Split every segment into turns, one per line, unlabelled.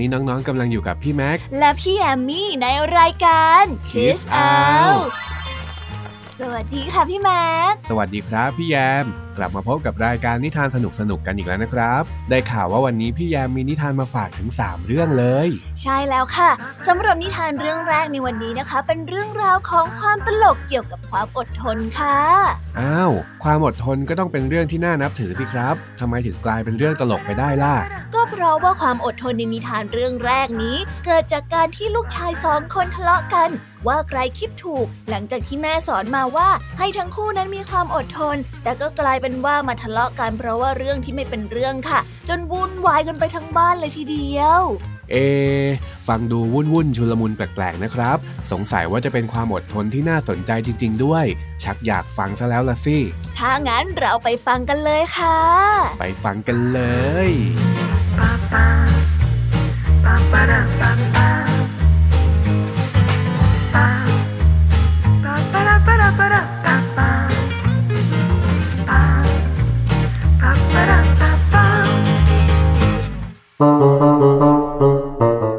นนี้
น้องๆกำลังอยู่กับพี่แม็ก
และพี่แอมมี่ในรายการ
Kiss Out
ส วัสดีค่ะพี่แม็ก
สวัสดีครับพี่แยม กลับมาพบกับรายการนิทานสนุกๆกันอีกแล้วนะครับ ได้ข่าวว่าวันนี้พี่แยมมีนิทานมาฝากถึง 3 เรื่องเลย
ใช่แล้วค่ะสำหรับนิทานเรื่องแรกในวันนี้นะคะ เป็นเรื่องราวของความตลกเกี่ยวกับความอดทนค่ะ
อ้าว ความอดทนก็ต้องเป็นเรื่องที่น่านับถือสิครับทำไมถึงกลายเป็นเรื่องตลกไปได้ล่ะ
ก็เพราะว่าความอดทนในนิทานเรื่องแรกนี้ เกิดจากการที่ลูกชายสองคนทะเลาะกัน ว่าใครคิดถูก หลังจากที่แม่สอนมาว่าให้ทั้งคู่นั้นมีความอดทน แต่ก็กลายเป็นว่ามาทะเลาะกันเพราะว่าเรื่องที่ไม่เป็นเรื่องค่ะ จนวุ่นวายกันไปทั้งบ้านเลยทีเดียว
เอ ฟังดูวุ่นวุ่นๆชุลมุนแปลกๆนะครับ สงสัยว่าจะเป็นความอดทนที่น่าสนใจจริง ๆ ด้วย ชักอยากฟังซะแล้วละสิ
ถ้างั้นเราไปฟังกันเลยค่ะ
ไปฟังกันเลย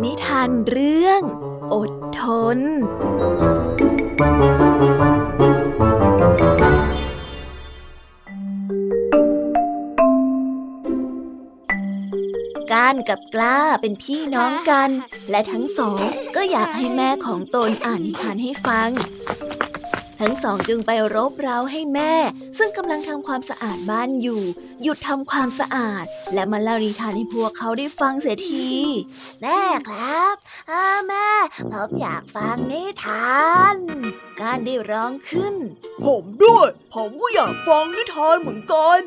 นิทานเรื่อง อดทน กานกับกล้าเป็นพี่น้องกัน และทั้งสองก็อยากให้แม่ของตนอ่านนิทานให้ฟัง ทั้งสองจึงไปรบเร้าให้แม่ ซึ่งกำลังทำความสะอาดบ้านอยู่ หยุดทำความสะอาด และมาเล่านิทานให้พวกเขาได้ฟังเสียที แม่ครับอาแม่ผมอยากฟังนิทานการได้ร้องขึ้น
ผมด้วย ผมก็อยากฟังนิทานเหมือนกัน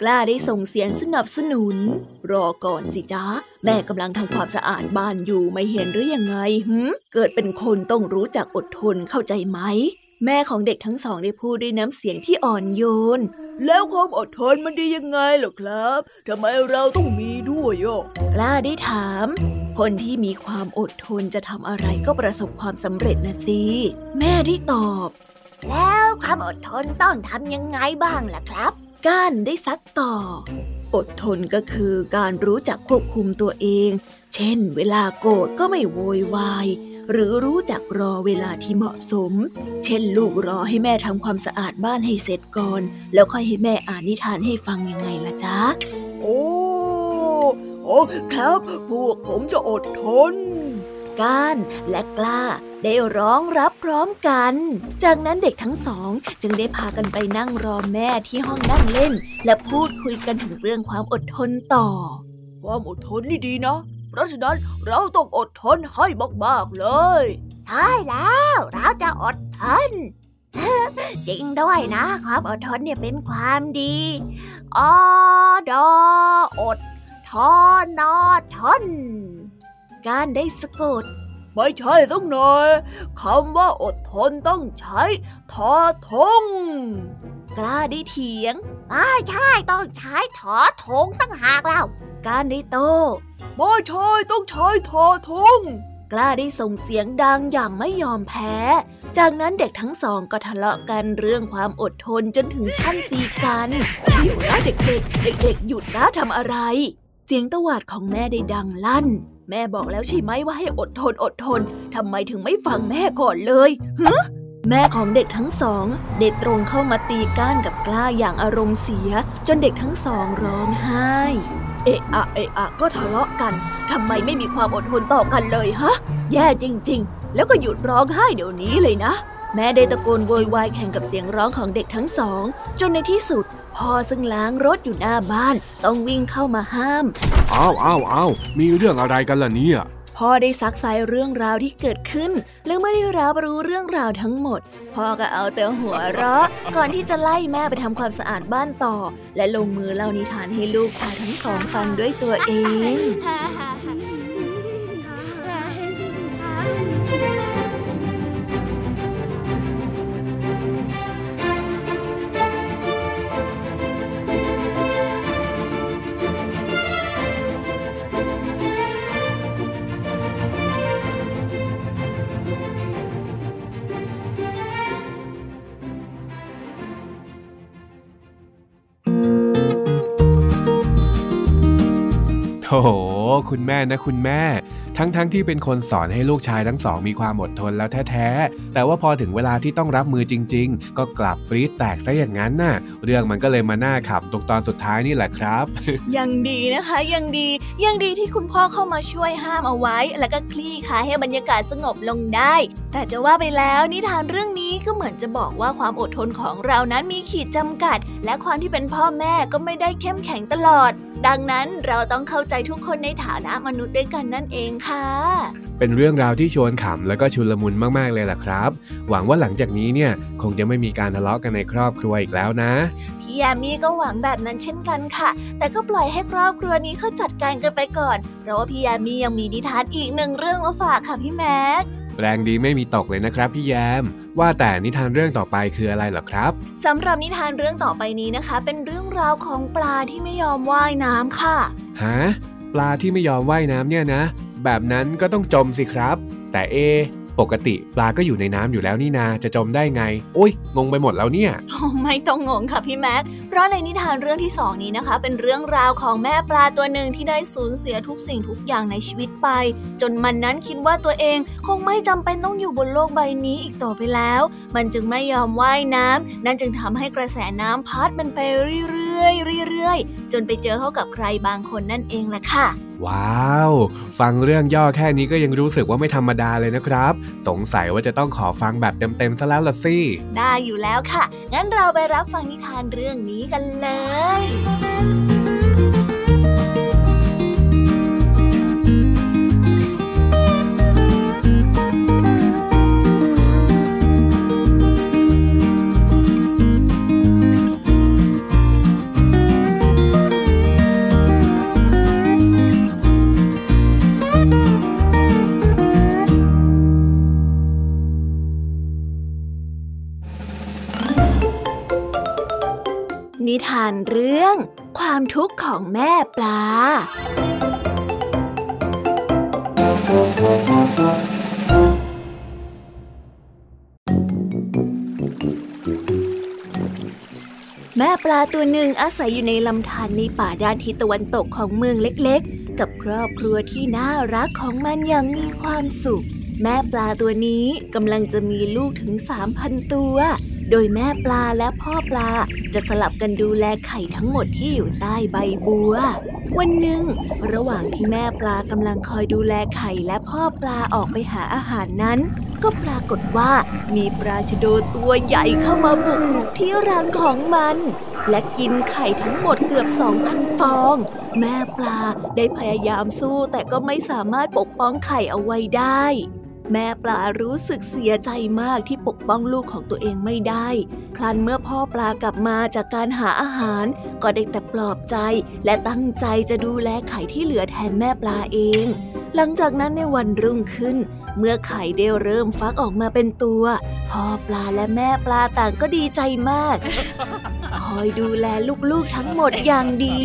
กล้าได้ส่งเสียงสนับสนุน รอก่อนสิจ๊ะ แม่กำลังทำความสะอาดบ้านอยู่ไม่เห็นหรือยังไงหืมเกิดเป็นคนต้องรู้จักอดทนเข้าใจไหม แม่ของเด็กทั้งสองได้พูดด้วยน้ำเสียงที่อ่อนโยน
แล้วความอดทนมันดียังไงเหรอครับทำไมเราต้องมีด้วยอะ
กล้าได้ถาม คนที่มีความอดทนจะทำอะไรก็ประสบความสำเร็จนะสิแม่ได้ตอบ แล้วความอดทนต้องทำยังไงบ้างล่ะครับ ก้านได้ซักต่อ อดทนก็คือการรู้จักควบคุมตัวเอง เช่น เวลาโกรธก็ไม่โวยวาย หรือรู้จักรอเวลาที่เหมาะสม เช่นลูกรอให้แม่ทำความสะอาดบ้านให้เสร็จก่อน แล้วค่อยให้แม่อ่านนิทานให้ฟังยังไงล่ะจ๊ะ
โอ้โอ้ครับ พวกผมจะอดทน
ก้านและกล้าได้ร้องรับพร้อมกัน จากนั้นเด็กทั้งสองจึงได้พากันไปนั่งรอแม่ที่ห้องนั่งเล่น และพูดคุยกันถึงเรื่องความอดทนต่อ
ความอดทนนี่ดีนะ เพราะฉะนั้นเราต้องอดทนให้มากๆเลย
ใช่แล้ว เราจะอดทนจริงด้วยนะ ความอดทนเนี่ยเป็นความดีอดออดทอนอทน การได้สะกด
ไม่ใช่ต้องหน่อยคำว่าอดทนต้องใช้ทอทง
กล้าได้เถียงไม่ใช่ต้องใช้ถอถงตั้งหากเรา การได้โต้
ไม่ใช่ต้องใช้ทอทง
กล้าได้ส่งเสียงดังอย่างไม่ยอมแพ้ จากนั้นเด็กทั้งสองก็ทะเลาะกันเรื่องความอดทนจนถึงขั้นตีกันหยุดนะเด็กๆ เด็กๆ หยุดนะทำอะไร เสียงตวาดของแม่ได้ดังลั่น แม่บอกแล้วใช่ไหมว่าให้อดทนอดทนทำไมถึงไม่ฟังแม่ก่อนเลยฮะแม่ของเด็กทั้งสองเด็ดตรงเข้ามาตีก้านกับกล้าอย่างอารมณ์เสีย จนเด็กทั้งสองร้องไห้ เอะอะเอะอะก็ทะเลาะกันทำไมไม่มีความอดทนต่อกันเลยฮะ แย่จริง ๆ แล้วก็หยุดร้องไห้เดี๋ยวนี้เลยนะ แม่ได้ตะโกนโวยวายแข่งกับเสียงร้องของเด็กทั้งสอง จนในที่สุดพ่อซึ่งล้างรถอยู่หน้าบ้าน ต้องวิ่งเข้ามาห้าม
อ้าวอ้าวอ้าวมีเรื่องอะไรกันล่ะเนี่ย
พ่อได้ซักไซเรื่องราวที่เกิดขึ้น และเมื่อได้รับรู้เรื่องราวทั้งหมด พ่อก็เอาแต่หัวเราะ ก่อนที่จะไล่แม่ไปทำความสะอาดบ้านต่อ และลงมือเล่านิทานให้ลูกชายทั้งสองฟังด้วยตัวเอง
โหคุณแม่นะคุณแม่ ทั้งๆทที่เป็นคนสอนให้ลูกชายทั้งสองมีความอดทนแล้วแท้ๆ แต่ว่าพอถึงเวลาที่ต้องรับมือจริง ๆ ก็กลับปรี๊ดแตกซะอย่างนั้นน่ะ เรื่องมันก็เลยมาหน้าขับตรงตอนสุดท้ายนี่แหละครับ
ยังดีนะคะยังดียังดีที่คุณพ่อเข้ามาช่วยห้ามเอาไว้ แล้วก็คลี่คลายให้บรรยากาศสงบลงได้ แต่จะว่าไปแล้วนิทานเรื่องนี้ก็เหมือนจะบอกว่าความอดทนของเรานั้นมีขีดจำกัด และความที่เป็นพ่อแม่ก็ไม่ได้เข้มแข็งตลอด ดังนั้นเราต้องเข้าใจทุกคนในฐานะมนุษย์ด้วยกันนั่นเองค่ะ
เป็นเรื่องราวที่ชวนขำแล้วก็ชุลมุนมากๆเลยล่ะครับ หวังว่าหลังจากนี้เนี่ยคงจะไม่มีการทะเลาะกันในครอบครัวอีกแล้วนะ
พี่ยามีก็หวังแบบนั้นเช่นกันค่ะ แต่ก็ปล่อยให้ครอบครัวนี้เขาจัดการกันไปก่อน เพราะว่าพี่ยามียังมีนิทานอีกหนึ่งเรื่องมาฝากค่ะพี่แม็ก
แรงดีไม่มีตกเลยนะครับพี่แยม ว่าแต่นิทานเรื่องต่อไปคืออะไรเหรอครับ
สำหรับนิทานเรื่องต่อไปนี้นะคะ เป็นเรื่องราวของปลาที่ไม่ยอมว่ายน้ำค่ะ
ฮะปลาที่ไม่ยอมว่ายน้ำเนี่ยนะ แบบนั้นก็ต้องจมสิครับ แต่เอ ปกติปลาก็อยู่ในน้ำอยู่แล้วนี่นาจะจมได้ไง โอ้ยงงไปหมดแล้วเนี่ย
ไม่ต้องงงค่ะพี่แม็กเพราะในนิทานเรื่องที่สองนี้นะคะ เป็นเรื่องราวของแม่ปลาตัวหนึ่งที่ได้สูญเสียทุกสิ่งทุกอย่างในชีวิตไป จนมันนั้นคิดว่าตัวเองคงไม่จำเป็นต้องอยู่บนโลกใบนี้อีกต่อไปแล้ว มันจึงไม่ยอมว่ายน้ำนั่นจึงทำให้กระแสน้ำพัดมันไปเรื่อยๆเรื่อยๆ จนไปเจอเข้ากับใครบางคนนั่นเองล่ะค่ะ
ว้าว ฟังเรื่องย่อแค่นี้ก็ยังรู้สึกว่าไม่ธรรมดาเลยนะครับ สงสัยว่าจะต้องขอฟังแบบเต็มๆซะแล้วล่ะสิ
ได้อยู่แล้วค่ะ งั้นเราไปรับฟังนิทานเรื่องนี้กันเลย ความทุกข์ของแม่ปลา แม่ปลาตัวหนึ่งอาศัยอยู่ในลำธารในป่าด้านทิศตะวันตกของเมืองเล็กๆ กับครอบครัวที่น่ารักของมันอย่างมีความสุข แม่ปลาตัวนี้กำลังจะมีลูกถึง 3,000 ตัว โดยแม่ปลาและพ่อปลาจะสลับกันดูแลไข่ทั้งหมดที่อยู่ใต้ใบบัว วันหนึ่ง ระหว่างที่แม่ปลากำลังคอยดูแลไข่และพ่อปลาออกไปหาอาหารนั้น ก็ปรากฏว่ามีปลาชะโดตัวใหญ่เข้ามาบุกรุกที่รังของมัน และกินไข่ทั้งหมดเกือบ 2,000 ฟอง แม่ปลาได้พยายามสู้แต่ก็ไม่สามารถปกป้องไข่เอาไว้ได้ แม่ปลารู้สึกเสียใจมากที่ปกป้องลูกของตัวเองไม่ได้ ครั้นเมื่อพ่อปลากลับมาจากการหาอาหาร ก็ได้แต่ปลอบใจ และตั้งใจจะดูแลไข่ที่เหลือแทนแม่ปลาเอง หลังจากนั้นในวันรุ่งขึ้น เมื่อไข่ได้เริ่มฟักออกมาเป็นตัวพ่อปลาและแม่ปลาต่างก็ดีใจมาก คอยดูแลลูกๆทั้งหมดอย่างดี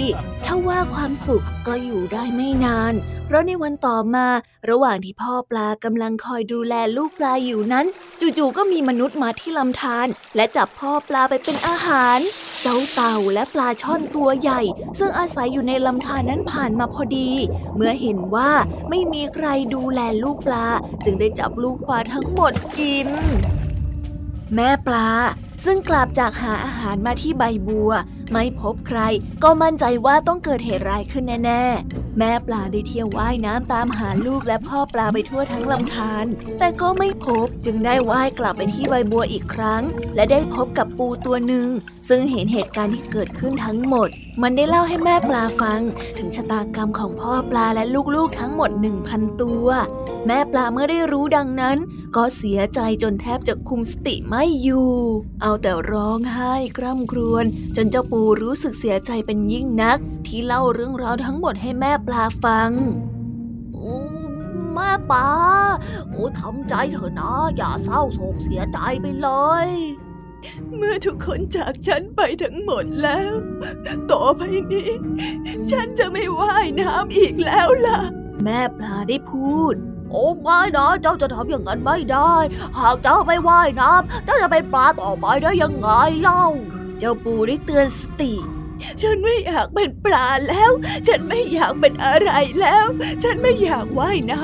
ถ้าว่าความสุขก็อยู่ได้ไม่นาน เพราะในวันต่อมาระหว่างที่พ่อปลากำลังคอยดูแลลูกปลาอยู่นั้น จู่ๆก็มีมนุษย์มาที่ลำธารและจับพ่อปลาไปเป็นอาหาร เจ้าเต่าและปลาช่อนตัวใหญ่ ซึ่งอาศัยอยู่ในลำธารนั้นผ่านมาพอดี เมื่อเห็นว่าไม่มีใครดูแลลูกปลา จึงได้จับลูกปลาทั้งหมดกิน แม่ปลาซึ่งกลับจากหาอาหารมาที่ใบบัวไม่พบใคร ก็มั่นใจว่าต้องเกิดเหตุร้ายขึ้นแน่ๆ แม่ปลาได้เที่ยวว่ายน้ำตามหาลูกและพ่อปลาไปทั่วทั้งลำธารแต่ก็ไม่พบจึงได้ว่ายกลับไปที่ใบบัวอีกครั้ง และได้พบกับปูตัวหนึ่ง ซึ่งเห็นเหตุการณ์ที่เกิดขึ้นทั้งหมด มันได้เล่าให้แม่ปลาฟัง ถึงชะตากรรมของพ่อปลาและลูกๆทั้งหมด 1,000 ตัว แม่ปลาเมื่อได้รู้ดังนั้น ก็เสียใจจนแทบจะคุมสติไม่อยู่ เอาแต่ร้องไห้กร่ำครวญจนเจ้าปูรู้สึกเสียใจเป็นยิ่งนัก ที่เล่าเรื่องราวทั้งหมดให้แม่ปลาฟัง
โอ้แม่ปลาโอ้ทำใจเถอะนะ อย่าเศร้าโศกเสียใจไปเลย
เมื่อทุกคนจากฉันไปทั้งหมดแล้ว ต่อไปนี้ ฉันจะไม่ว่ายน้ำอีกแล้วล่ะ แม่ปลาได้พูด
โอ้ไม่นะเจ้าจะทำอย่างนั้นไม่ได้ หากเจ้าไม่ว่ายน้ำเจ้าจะเป็นปลาต่อไปได้ยังไงเล่า
เจ้าปูได้เตือนสติ ฉันไม่อยากเป็นปลาแล้ว ฉันไม่อยากเป็นอะไรแล้ว ฉันไม่อยากว่ายน้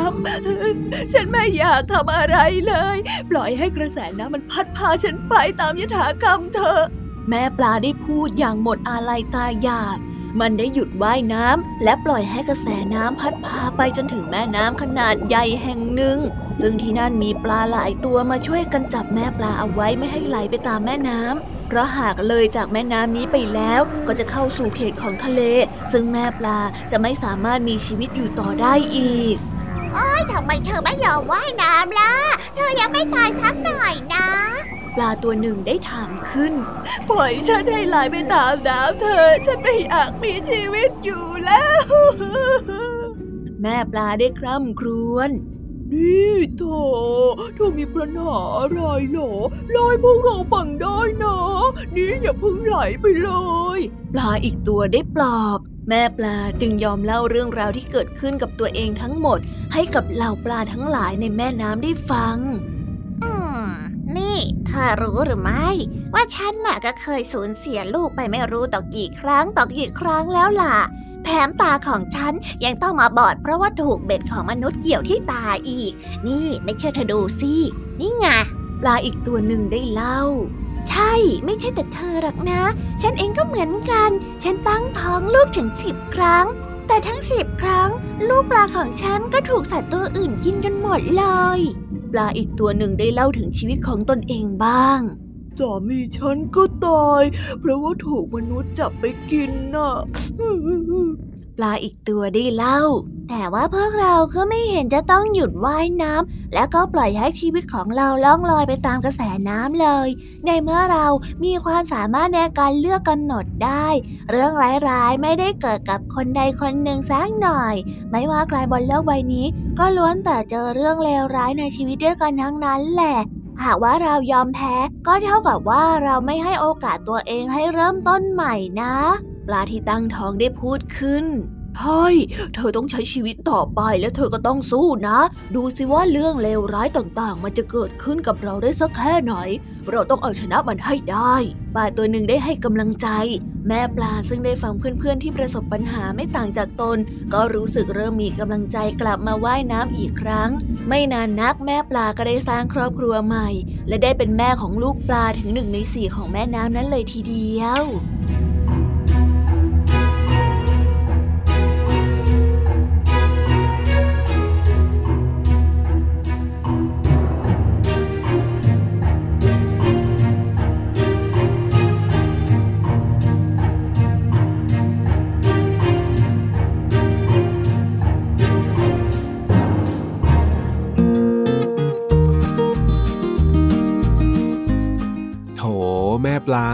ำ ฉันไม่อยากทำอะไรเลย ปล่อยให้กระแสน้ำมันพัดพาฉันไปตามยถากรรมเธอ แม่ปลาได้พูดอย่างหมดอาลัยตาอยาก มันได้หยุดว่ายน้ำและปล่อยให้กระแสน้ำพัดพาไปจนถึงแม่น้ำขนาดใหญ่แห่งหนึ่ง ซึ่งที่นั่นมีปลาหลายตัวมาช่วยกันจับแม่ปลาเอาไว้ไม่ให้ไหลไปตามแม่น้ำเพราะหากเลยจากแม่น้ำนี้ไปแล้วก็จะเข้าสู่เขตของทะเล ซึ่งแม่ปลาจะไม่สามารถมีชีวิตอยู่ต่อได้อีก
โอ้ยทำไมเธอไม่ยอมว่ายน้ำล่ะ เธอยังไม่ตายทักหน่อยนะ
ปลาตัวหนึ่งได้ถามขึ้น ปล่อยฉันให้ไหลไปตามน้ำเธอ ฉันไม่อยากมีชีวิตอยู่แล้ว แม่ปลาได้คร่ำครวญนี่เธอเธอมีปัญหาอะไรเหรอลอยพวกเราฟังได้นะ นี่อย่าพึ่งไหลไปเลย ปลาอีกตัวได้ปลอบแม่ปลาจึงยอมเล่าเรื่องราวที่เกิดขึ้นกับตัวเองทั้งหมด ให้กับเหล่าปลาทั้งหลายในแม่น้ำได้ฟัง
นี่ เธอรู้หรือไม่ ว่าฉันน่ะก็เคยสูญเสียลูกไปไม่รู้ต่อกี่ครั้งต่อกี่ครั้งแล้วล่ะแถมตาของฉันยังต้องมาบอดเพราะว่าถูกเบ็ดของมนุษย์เกี่ยวที่ตาอีก นี่ไม่เชื่อเธอดูสินี่ไง
ปลาอีกตัวหนึ่งได้เล่า
ใช่ไม่ใช่แต่เธอหรอกนะ ฉันเองก็เหมือนกัน ฉันตั้งท้องลูกถึงสิบครั้ง แต่ทั้งสิบครั้ง ลูกปลาของฉันก็ถูกสัตว์ตัวอื่นกินกันหมดเลย
ปลาอีกตัวหนึ่งได้เล่าถึงชีวิตของตนเองบ้างสามีฉันก็ตาย เพราะว่าถูกมนุษย์จับไปกินน่ะ ปลาอีกตัวได้เล่า
แต่ว่าพวกเราก็ไม่เห็นจะต้องหยุดว่ายน้ำและก็ปล่อยให้ชีวิตของเราล่องลอยไปตามกระแสน้ำเลย ในเมื่อเรามีความสามารถในการเลือกกำหนดได้ เรื่องร้ายๆไม่ได้เกิดกับคนใดคนหนึ่งสักหน่อย ไม่ว่าใครบนโลกใบนี้ ก็ล้วนแต่เจอเรื่องเลวร้ายในชีวิตด้วยกันทั้งนั้นแหละหากว่าเรายอมแพ้ก็เท่ากับว่าเราไม่ให้โอกาสตัวเองให้เริ่มต้นใหม่นะ
ปลาที่ตั้งท้องได้พูดขึ้นใช่เธอต้องใช้ชีวิตต่อไปและเธอก็ต้องสู้นะ ดูสิว่าเรื่องเลวร้ายต่างๆ มันจะเกิดขึ้นกับเราได้สักแค่ไหน เราต้องเอาชนะมันให้ได้ ปลาตัวหนึ่งได้ให้กำลังใจ แม่ปลาซึ่งได้ฟังเพื่อนๆ ที่ประสบปัญหาไม่ต่างจากตน ก็รู้สึกเริ่มมีกำลังใจกลับมาว่ายน้ำอีกครั้ง ไม่นานนักแม่ปลาก็ได้สร้างครอบครัวใหม่ และได้เป็นแม่ของลูกปลาถึงหนึ่งในสี่ของแม่น้ำนั้นเลยทีเดียว
ปลา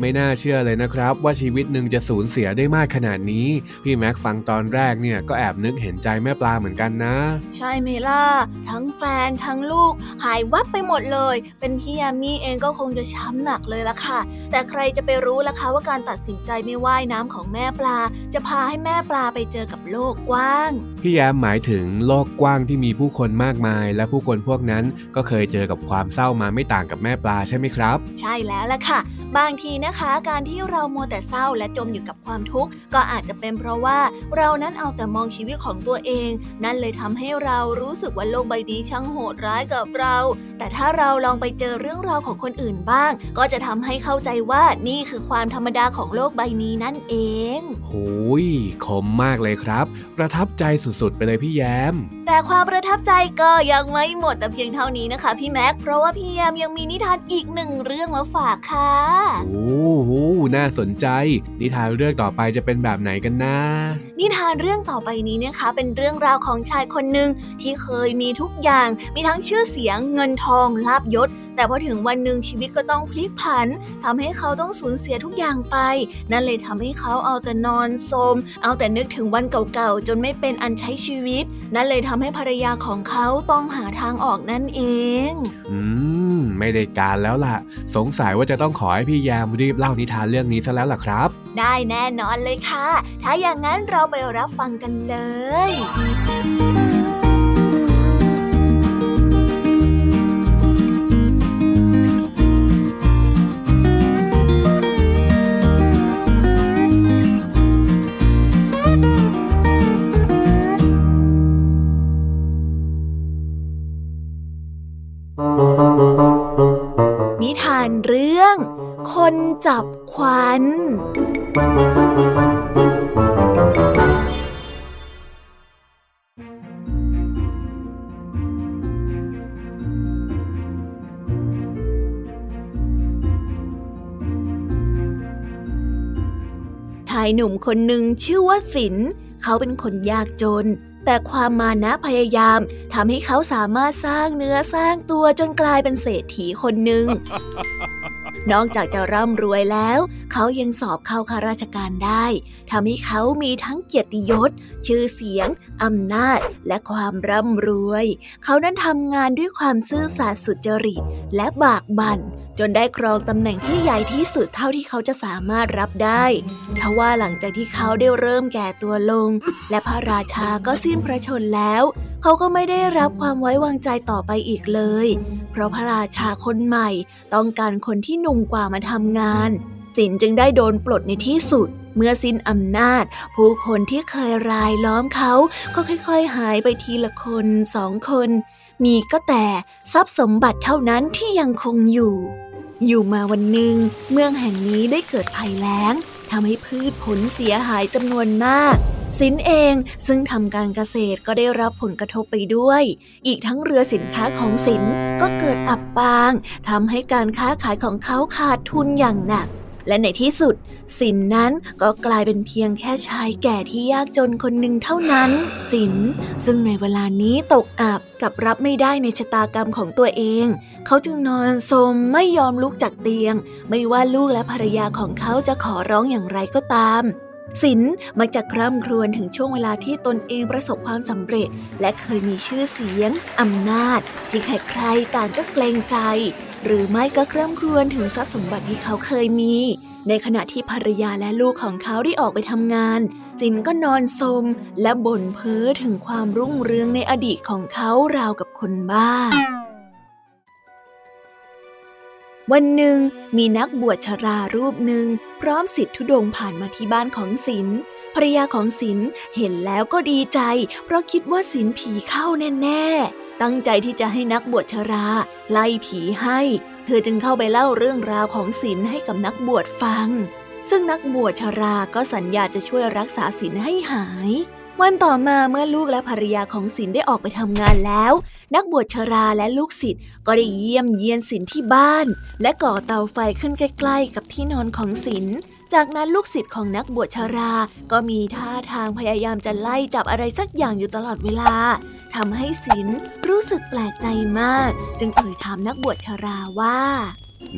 ไม่น่าเชื่อเลยนะครับ ว่าชีวิตหนึ่งจะสูญเสียได้มากขนาดนี้ พี่แม็กฟังตอนแรกเนี่ยก็แอบนึกเห็นใจแม่ปลาเหมือนกันนะ
ใช่เมล่าทั้งแฟนทั้งลูก หายวับไปหมดเลย เป็นพี่ยามีเองก็คงจะช้ำหนักเลยละค่ะ แต่ใครจะไปรู้ล่ะคะว่าการตัดสินใจไม่ว่ายน้ำของแม่ปลา จะพาให้แม่ปลาไปเจอกับโลกกว้าง
พี่แยมหมายถึงโลกกว้างที่มีผู้คนมากมาย และผู้คนพวกนั้นก็เคยเจอกับความเศร้ามาไม่ต่างกับแม่ปลาใช่ไหมครับ
ใช่แล้วล่ะค่ะ บางทีนะคะ การที่เรามัวแต่เศร้าและจมอยู่กับความทุกข์ ก็อาจจะเป็นเพราะว่าเรานั้นเอาแต่มองชีวิตของตัวเอง นั่นเลยทำให้เรารู้สึกว่าโลกใบนี้ช่างโหดร้ายกับเรา แต่ถ้าเราลองไปเจอเรื่องราวของคนอื่นบ้าง ก็จะทำให้เข้าใจว่านี่คือความธรรมดาของโลกใบนี้นั่นเอง
หูยคมมากเลยครับ ประทับใจสุดๆ ไปเลยพี่แยม
แต่ความประทับใจก็ยังไม่หมดแต่เพียงเท่านี้นะคะ พี่แม็ก เพราะว่าพี่แยมยังมีนิทานอีกหนึ่งเรื่องมาฝากค่ะ
โอ้โหน่าสนใจ นิทานเรื่องต่อไปจะเป็นแบบไหนกันนะ
นิทานเรื่องต่อไปนี้นะคะ เป็นเรื่องราวของชายคนหนึ่งที่เคยมีทุกอย่าง มีทั้งชื่อเสียงเงินทองลาบยศ แต่พอถึงวันหนึ่งชีวิตก็ต้องพลิกผันทำให้เขาต้องสูญเสียทุกอย่างไป นั่นเลยทำให้เขาเอาแต่นอนโทมเอาแต่นึกถึงวันเก่าๆจนไม่เป็นอันใช้ชีวิต นั่นเลยทำให้ภรรยาของเขาต้องหาทางออกนั่นเอง
อืม ไม่ได้การแล้วล่ะ สงสัยว่าจะต้องขอให้พี่ยามรีบเล่านิทานเรื่องนี้ซะแล้วล่ะครับ
ได้แน่นอนเลยค่ะ ถ้าอย่างนั้นเราไปรับฟังกันเลย หนุ่มคนหนึ่งชื่อว่าสิน เขาเป็นคนยากจน แต่ความมานะพยายามทำให้เขาสามารถสร้างเนื้อสร้างตัวจนกลายเป็นเศรษฐีคนหนึ่ง นอกจากจะร่ำรวยแล้ว เขายังสอบเข้าข้าราชการได้ทำให้เขามีทั้งเกียรติยศ ชื่อเสียงอำนาจ และความร่ำรวย เขานั้นทำงานด้วยความซื่อสัตย์สุจริตและบากบั่น จนได้ครองตำแหน่งที่ใหญ่ที่สุดเท่าที่เขาจะสามารถรับได้ทว่าหลังจากที่เขาได้เริ่มแก่ตัวลง และพระราชาก็สิ้นพระชนแล้ว เขาก็ไม่ได้รับความไว้วางใจต่อไปอีกเลย เพราะพระราชาคนใหม่ ต้องการคนที่หนุ่มกว่ามาทำงานสินจึงได้โดนปลดในที่สุด เมื่อสิ้นอำนาจ ผู้คนที่เคยรายล้อมเขาก็ค่อย ๆ หายไปทีละคนสองคน มีก็แต่ทรัพย์สมบัติเท่านั้นที่ยังคงอยู่ อยู่มาวันหนึ่ง เมืองแห่งนี้ได้เกิดภัยแล้งทำให้พืชผลเสียหายจำนวนมากสินเองซึ่งทำการเกษตรก็ได้รับผลกระทบไปด้วย อีกทั้งเรือสินค้าของสินก็เกิดอับปางทำให้การค้าขายของเขาขาดทุนอย่างหนัก และในที่สุด สินนั้นก็กลายเป็นเพียงแค่ชายแก่ที่ยากจนคนหนึ่งเท่านั้น สินซึ่งในเวลานี้ตกอับกับรับไม่ได้ในชะตากรรมของตัวเอง เขาจึงนอนสมไม่ยอมลุกจากเตียง ไม่ว่าลูกและภรรยาของเขาจะขอร้องอย่างไรก็ตามสินมักจะคร่ำครวญถึงช่วงเวลาที่ตนเองประสบความสำเร็จ และเคยมีชื่อเสียง อำนาจ ที่ใครๆต่างก็เกรงใจหรือไม่ก็คร่ำครวญถึงทรัพย์สมบัติที่เขาเคยมี ในขณะที่ภรรยาและลูกของเขาได้ออกไปทำงาน สินก็นอนสมและบ่นเพ้อถึงความรุ่งเรืองในอดีตของเขาราวกับคนบ้า วันหนึ่ง มีนักบวชชรารูปหนึ่ง พร้อมสิทธิธุดงผ่านมาที่บ้านของศิลภรรยาของศิลเห็นแล้วก็ดีใจ เพราะคิดว่าศิลผีเข้าแน่ๆ ตั้งใจที่จะให้นักบวชชรา ไล่ผีให้ เธอจึงเข้าไปเล่าเรื่องราวของศิลให้กับนักบวชฟัง ซึ่งนักบวชชราก็สัญญาจะช่วยรักษาศิลให้หาย วันต่อมาเมื่อลูกและภรรยาของศิลได้ออกไปทำงานแล้ว นักบวชชราและลูกศิษย์ก็ได้เยี่ยมเยียนศิลที่บ้าน และก่อเตาไฟขึ้นใกล้ ๆ กับที่นอนของศิล จากนั้นลูกศิษย์ของนักบวชชารา ก็มีท่าทางพยายามจะไล่จับอะไรสักอย่างอยู่ตลอดเวลาทำให้ศิลรู้สึกแปลกใจมาก จึงเอ่ยถามนักบวชชาราว่า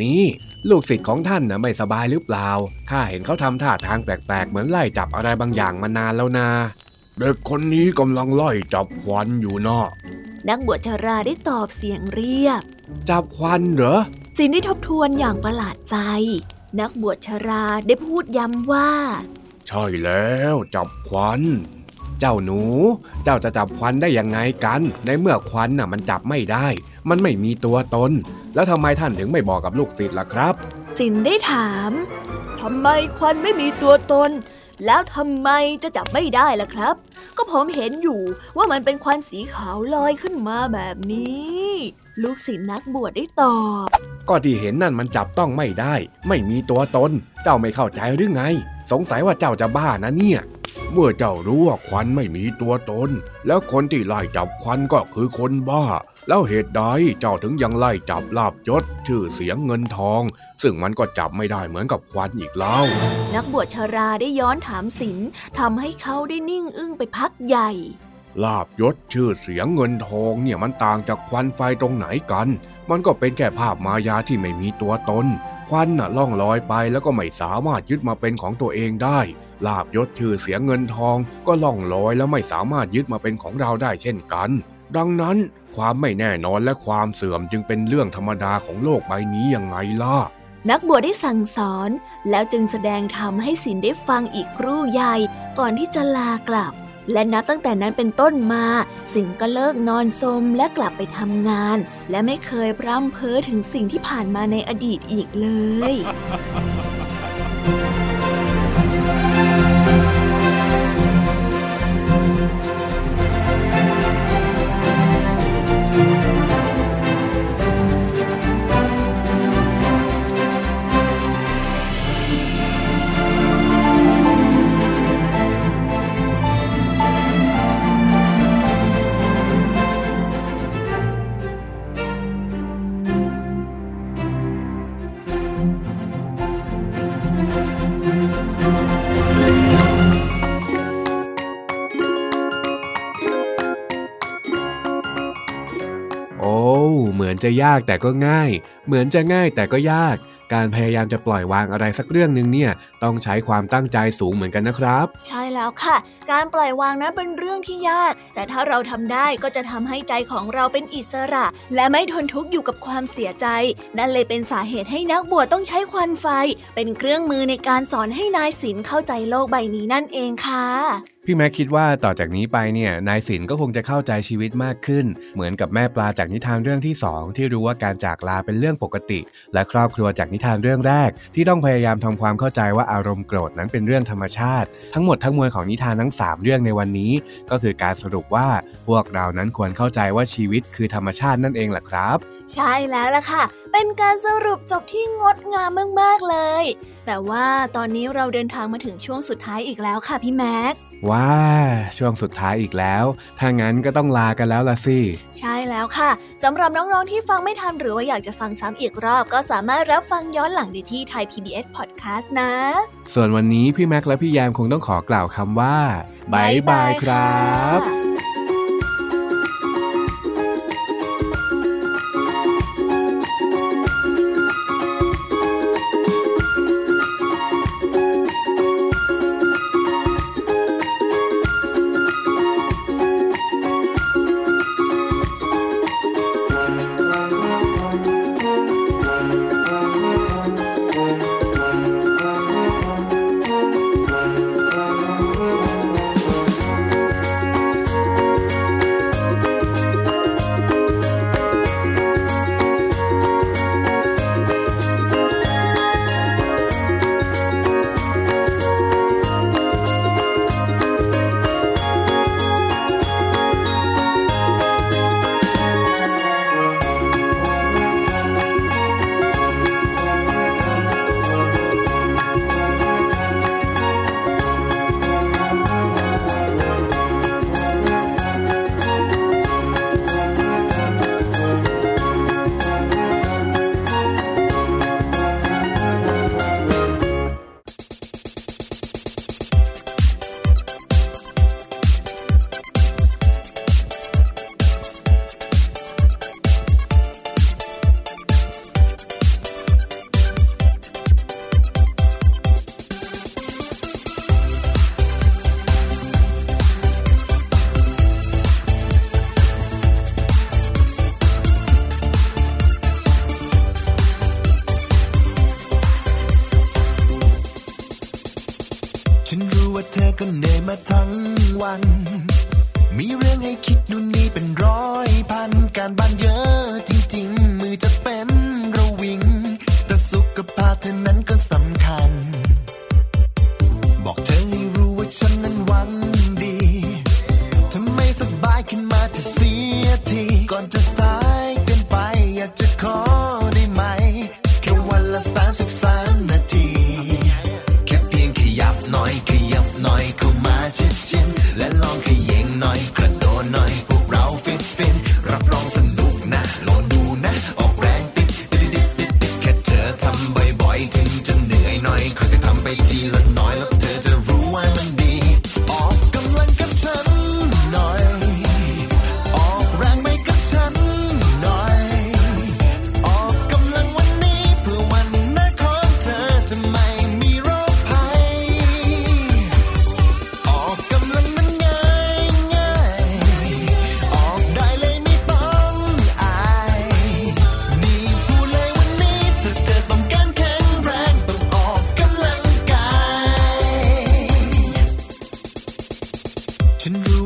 นี่ลูกศิษย์ของท่านนะไม่สบายหรือเปล่า ข้าเห็นเขาทำท่าทางแปลกๆ เหมือนไล่จับอะไรบางอย่างมานานแล้วนาเด็กคนนี้กำลังไล่จับควันอยู่นอะ
นักบวชชาราได้ตอบเสียงเรียบ
จับควันเหรอ
สินได้ทบทวนอย่างประหลาดใจ นักบวชชราได้พูดย้ำว่า
ใช่แล้วจับควัน เจ้าหนู เจ้าจะจับควันได้ยังไงกัน ในเมื่อควันน่ะมันจับไม่ได้ มันไม่มีตัวตน แล้วทำไมท่านถึงไม่บอกกับลูกศิษย์ล่ะครับ
สินได้ถามทำไมควันไม่มีตัวตน แล้วทำไมจะจับไม่ได้ล่ะครับ ก็ผมเห็นอยู่ว่ามันเป็นควันสีขาวลอยขึ้นมาแบบนี้ ลูกศิษย์นักบวชได้ตอบ
ก็ที่เห็นนั่นมันจับต้องไม่ได้ ไม่มีตัวตน เจ้าไม่เข้าใจหรือไง สงสัยว่าเจ้าจะบ้านะเนี่ย เมื่อเจ้ารู้ว่าควันไม่มีตัวตน แล้วคนที่ไล่จับควันก็คือคนบ้า แล้วเหตุใดเจ้าถึงยังไล่จับลาบยศชื่อเสียงเงินทอง ซึ่งมันก็จับไม่ได้เหมือนกับควันอีกเล่า
นักบวชชาราได้ย้อนถามศิลทำให้เขาได้นิ่งอึ้งไปพักใหญ่
ลาบยศชื่อเสียงเงินทองเนี่ยมันต่างจากควันไฟตรงไหนกัน มันก็เป็นแค่ภาพมายาที่ไม่มีตัวตน ควันน่ะล่องลอยไปแล้วก็ไม่สามารถยึดมาเป็นของตัวเองได้ ลาบยศชื่อเสียงเงินทอง ก็ล่องลอยแล้วไม่สามารถยึดมาเป็นของเราได้เช่นกัน ดังนั้นความไม่แน่นอนและความเสื่อมจึงเป็นเรื่องธรรมดาของโลกใบนี้ยังไงล่ะ
นักบวชได้สั่งสอนแล้วจึงแสดงธรรมให้สินได้ฟังอีกครู่ใหญ่ก่อนที่จะลากลับ และนับตั้งแต่นั้นเป็นต้นมา สิงก็เลิกนอนสมและกลับไปทำงาน และไม่เคยพร่ำเพ้อถึงสิ่งที่ผ่านมาในอดีตอีกเลย
จะยากแต่ก็ง่าย เหมือนจะง่ายแต่ก็ยาก การพยายามจะปล่อยวางอะไรสักเรื่องหนึ่งเนี่ยต้องใช้ความตั้งใจสูงเหมือนกันนะครับ
ใช่แล้วค่ะ การปล่อยวางนั้นเป็นเรื่องที่ยาก แต่ถ้าเราทำได้ก็จะทำให้ใจของเราเป็นอิสระ และไม่ทนทุกข์อยู่กับความเสียใจ นั่นเลยเป็นสาเหตุให้นักบวชต้องใช้ควันไฟ เป็นเครื่องมือในการสอนให้นายศิลเข้าใจโลกใบนี้นั่นเองค่ะ
พี่แม็กคิดว่าต่อจากนี้ไปเนี่ยนายศิลก็คงจะเข้าใจชีวิตมากขึ้น เหมือนกับแม่ปลาจากนิทานเรื่องที่ 2 ที่รู้ว่าการจากลาเป็นเรื่องปกติ และครอบครัวจากนิทานเรื่องแรก ที่ต้องพยายามทำความเข้าใจว่าอารมณ์โกรธนั้นเป็นเรื่องธรรมชาติ ทั้งหมดทั้งมวลของนิทานทั้ง 3 เรื่องในวันนี้ ก็คือการสรุปว่าพวกเรานั้นควรเข้าใจว่าชีวิตคือธรรมชาตินั่นเองแหละครับ
ใช่แล้วล่ะค่ะ เป็นการสรุปจบที่งดงามมากๆเลย แต่ว่าตอนนี้เราเดินทางมาถึงช่วงสุดท้ายอีกแล้วค่ะพี่แม็ก
ว้าช่วงสุดท้ายอีกแล้ว ถ้างั้นก็ต้องลากันแล้วล่ะสิ
ใช่แล้วค่ะสำหรับน้องๆที่ฟังไม่ทันหรือว่าอยากจะฟังซ้ำอีกรอบ ก็สามารถรับฟังย้อนหลังได้ที่ไทย PBS Podcast นะ
ส่วนวันนี้พี่แม็กและพี่แยมคงต้องขอกล่าวคำว่าบายบายครับ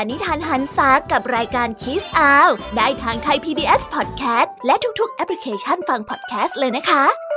การ
นิทานหันซากับรายการคิสอาวได้ทางไทย PBS Podcast และทุกๆ แอปพลิเคชันฟังพอดแคสต์เลยนะคะ